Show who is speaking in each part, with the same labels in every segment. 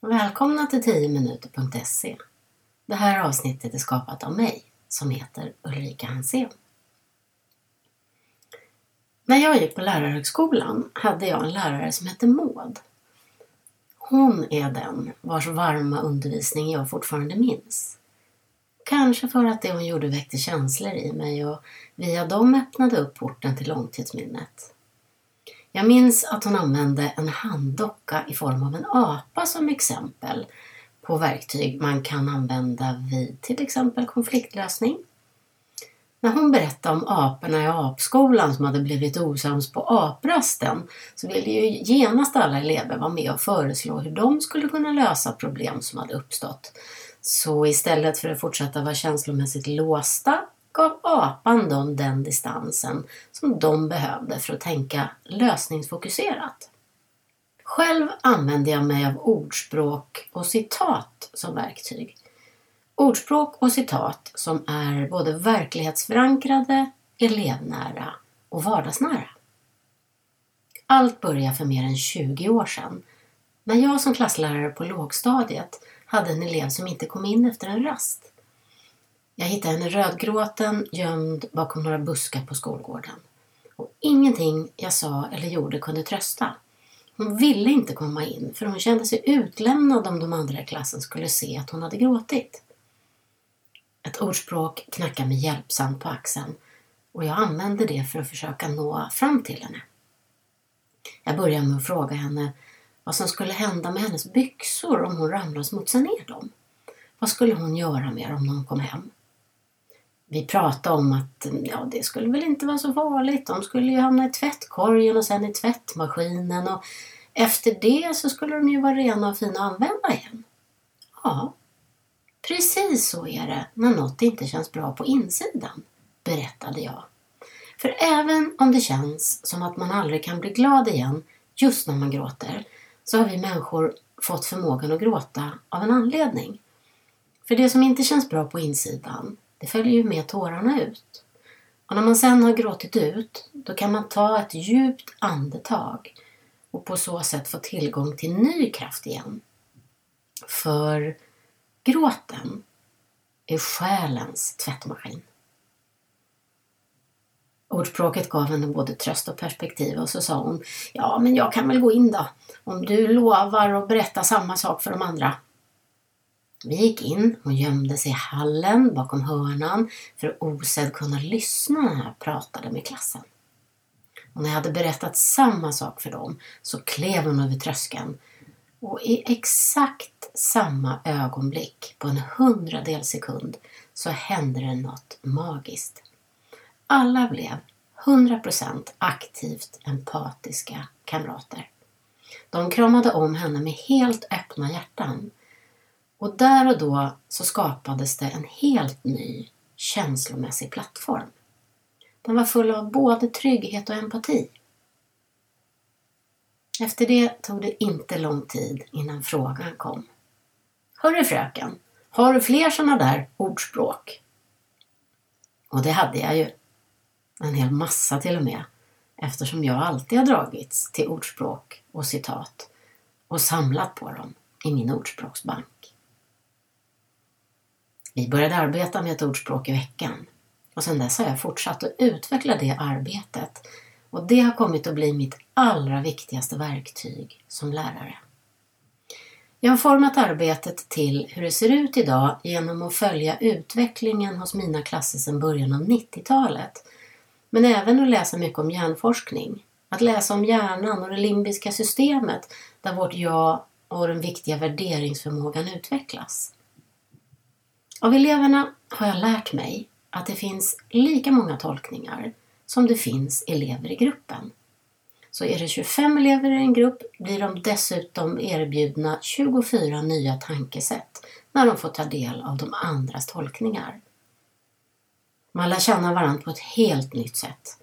Speaker 1: Välkomna till 10minuter.se. Det här avsnittet är skapat av mig som heter Ulrika Hansén. När jag gick på lärarhögskolan hade jag en lärare som hette Maud. Hon är den vars varma undervisning jag fortfarande minns. Kanske för att det hon gjorde väckte känslor i mig och via dem öppnade upp porten till långtidsminnet. Jag minns att hon använde en handdocka i form av en apa som exempel på verktyg man kan använda vid till exempel konfliktlösning. När hon berättade om aporna i apskolan som hade blivit osams på aprasten så ville ju genast alla elever vara med och föreslå hur de skulle kunna lösa problem som hade uppstått. Så istället för att fortsätta vara känslomässigt låsta gav apan dem den distansen som de behövde för att tänka lösningsfokuserat. Själv använde jag mig av ordspråk och citat som verktyg. Ordspråk och citat som är både verklighetsförankrade, elevnära och vardagsnära. Allt började för mer än 20 år sedan när jag som klasslärare på lågstadiet hade en elev som inte kom in efter en rast. Jag hittade henne rödgråten gömd bakom några buskar på skolgården. Och ingenting jag sa eller gjorde kunde trösta. Hon ville inte komma in för hon kände sig utlämnad om de andra i klassen skulle se att hon hade gråtit. Ett ordspråk knackade mig hjälpsamt på axeln och jag använde det för att försöka nå fram till henne. Jag började med att fråga henne vad som skulle hända med hennes byxor om hon ramlade och smutsade ner dem. Vad skulle hon göra med dem när hon kom hem? Vi pratade om att ja, det skulle väl inte vara så farligt. De skulle ju hamna i tvättkorgen och sen i tvättmaskinen och efter det så skulle de ju vara rena och fina att använda igen. Ja, precis så är det när något inte känns bra på insidan, berättade jag. För även om det känns som att man aldrig kan bli glad igen just när man gråter så har vi människor fått förmågan att gråta av en anledning. För det som inte känns bra på insidan, det följer ju med tårarna ut. Och när man sen har gråtit ut, då kan man ta ett djupt andetag och på så sätt få tillgång till ny kraft igen. För gråten är själens tvättmaskin. Ordspråket gav henne både tröst och perspektiv och så sa hon Ja, men jag kan väl gå in då, om du lovar att berätta samma sak för de andra. Vi gick in, hon gömde sig i hallen bakom hörnan för att osedd kunna lyssna när jag pratade med klassen. Och när jag hade berättat samma sak för dem så klev hon över tröskeln och i exakt samma ögonblick, på en hundradel sekund, så hände det något magiskt. Alla blev 100% aktivt empatiska kamrater. De kramade om henne med helt öppna hjärtan och där och då så skapades det en helt ny känslomässig plattform. Den var full av både trygghet och empati. Efter det tog det inte lång tid innan frågan kom. Hörru fröken, har du fler sådana där ordspråk? Och det hade jag ju. En hel massa till och med. Eftersom jag alltid har dragits till ordspråk och citat och samlat på dem i min ordspråksbank. Vi började arbeta med ett ordspråk i veckan och sedan dess har jag fortsatt att utveckla det arbetet och det har kommit att bli mitt allra viktigaste verktyg som lärare. Jag har format arbetet till hur det ser ut idag genom att följa utvecklingen hos mina klasser sedan början av 90-talet. Men även att läsa mycket om hjärnforskning. Att läsa om hjärnan och det limbiska systemet där vårt jag och den viktiga värderingsförmågan utvecklas. Av eleverna har jag lärt mig att det finns lika många tolkningar som det finns elever i gruppen. Så är det 25 elever i en grupp blir de dessutom erbjudna 24 nya tankesätt när de får ta del av de andras tolkningar. Man lär känna varandra på ett helt nytt sätt.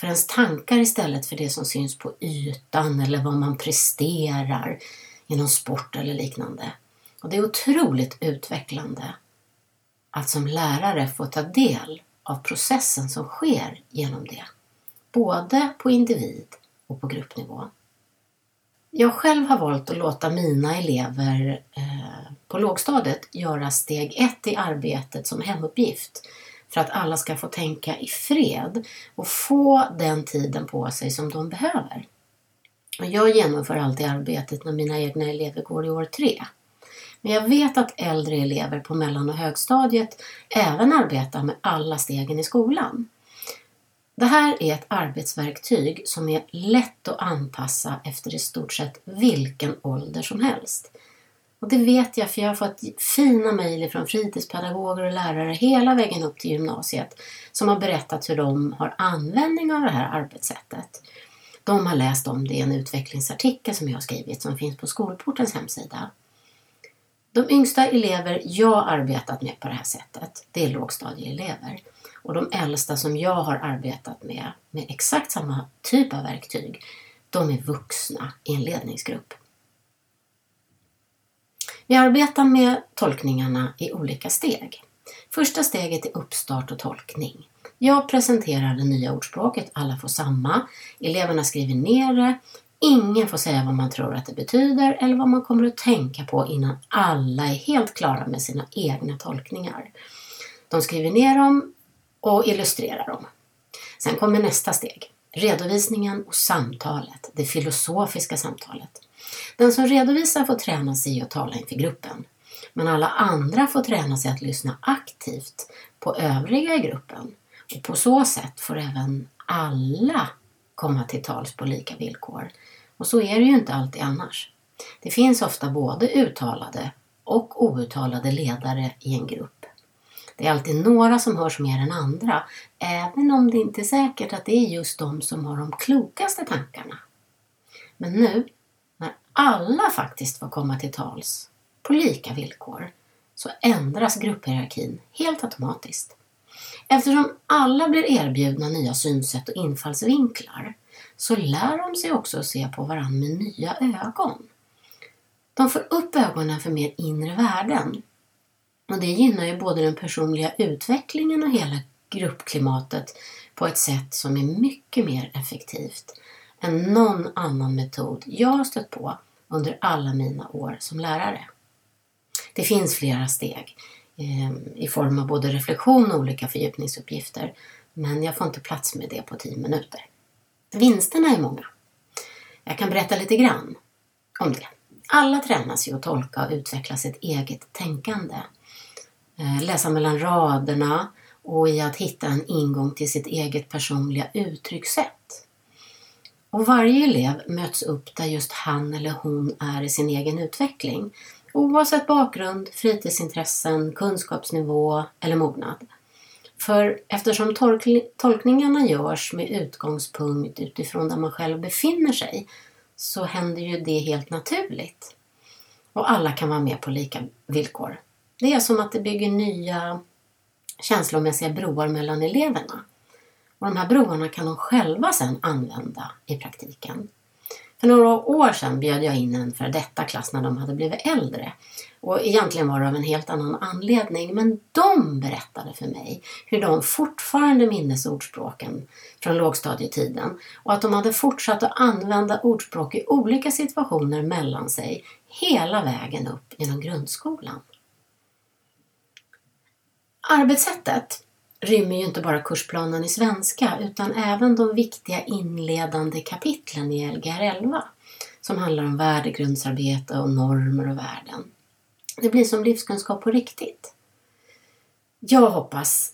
Speaker 1: För ens tankar istället för det som syns på ytan eller vad man presterar inom sport eller liknande. Och det är otroligt utvecklande att som lärare få ta del av processen som sker genom det. Både på individ och på gruppnivå. Jag själv har valt att låta mina elever eh, på lågstadiet göra steg ett i arbetet som hemuppgift för att alla ska få tänka i fred och få den tiden på sig som de behöver. Jag genomför alltid arbetet när mina egna elever går i år tre. Men jag vet att äldre elever på mellan och högstadiet även arbetar med alla stegen i skolan. Det här är ett arbetsverktyg som är lätt att anpassa efter i stort sett vilken ålder som helst. Och det vet jag för jag har fått fina mejl från fritidspedagoger och lärare hela vägen upp till gymnasiet som har berättat hur de har användning av det här arbetssättet. De har läst om det i en utvecklingsartikel som jag har skrivit som finns på Skolportens hemsida. De yngsta elever jag arbetat med på det här sättet, det är lågstadieelever. Och de äldsta som jag har arbetat med, med exakt samma typ av verktyg, de är vuxna i en ledningsgrupp. Vi arbetar med tolkningarna i olika steg. Första steget är uppstart och tolkning. Jag presenterar det nya ordspråket, alla får samma. Eleverna skriver ner det. Ingen får säga vad man tror att det betyder eller vad man kommer att tänka på innan alla är helt klara med sina egna tolkningar. De skriver ner dem och illustrerar dem. Sen kommer nästa steg. Redovisningen och samtalet, det filosofiska samtalet. Den som redovisar får träna sig att tala inför gruppen. Men alla andra får träna sig att lyssna aktivt på övriga i gruppen. Och på så sätt får även alla komma till tals på lika villkor. Och så är det ju inte alltid annars. Det finns ofta både uttalade och outtalade ledare i en grupp. Det är alltid några som hörs mer än andra, även om det inte är säkert att det är just de som har de klokaste tankarna. Men nu, när alla faktiskt får komma till tals på lika villkor, så ändras grupphierarkin helt automatiskt. Eftersom alla blir erbjudna nya synsätt och infallsvinklar så lär de sig också att se på varandra med nya ögon. De får upp ögonen för mer inre värden och det gynnar ju både den personliga utvecklingen och hela gruppklimatet på ett sätt som är mycket mer effektivt än någon annan metod jag har stött på under alla mina år som lärare. Det finns flera steg eh, i form av både reflektion och olika fördjupningsuppgifter men jag får inte plats med det på tio minuter. Vinsterna är många. Jag kan berätta lite grann om det. Alla tränas ju att tolka och utveckla sitt eget tänkande Eh, läsa mellan raderna och i att hitta en ingång till sitt eget personliga uttryckssätt. Och varje elev möts upp där just han eller hon är i sin egen utveckling oavsett bakgrund, fritidsintressen, kunskapsnivå eller mognad. För eftersom tolkningarna görs med utgångspunkt utifrån där man själv befinner sig så händer ju det helt naturligt. Och alla kan vara med på lika villkor. Det är som att det bygger nya känslomässiga broar mellan eleverna. Och de här broarna kan de själva sedan använda i praktiken. För några år sedan bjöd jag in en för detta klass när de hade blivit äldre. Och egentligen var det av en helt annan anledning, men de berättade för mig hur de fortfarande minnes ordspråken från lågstadietiden och att de hade fortsatt att använda ordspråk i olika situationer mellan sig hela vägen upp genom grundskolan. Arbetssättet rymmer ju inte bara kursplanen i svenska utan även de viktiga inledande kapitlen i Lgr 11 som handlar om värdegrundsarbete och normer och värden. Det blir som livskunskap på riktigt. Jag hoppas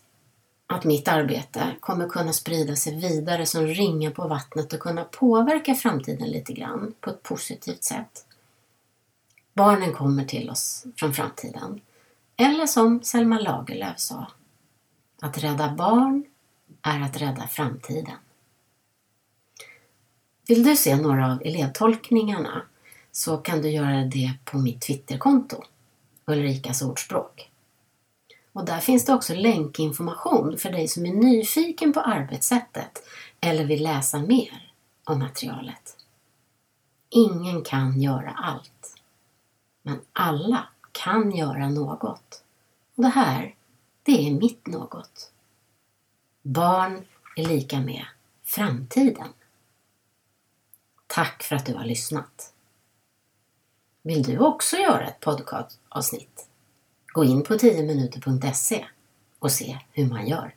Speaker 1: att mitt arbete kommer kunna sprida sig vidare som ringar på vattnet och kunna påverka framtiden lite grann på ett positivt sätt. Barnen kommer till oss från framtiden eller som Selma Lagerlöf sa, att rädda barn är att rädda framtiden. Vill du se några av elevtolkningarna så kan du göra det på mitt Twitterkonto, Ulrikas ordspråk. Och där finns det också länkinformation för dig som är nyfiken på arbetssättet eller vill läsa mer om materialet. Ingen kan göra allt, men alla kan göra något. Och det här, det är mitt något. Barn är lika med framtiden. Tack för att du har lyssnat. Vill du också göra ett podcastavsnitt? Gå in på 10minuter.se och se hur man gör.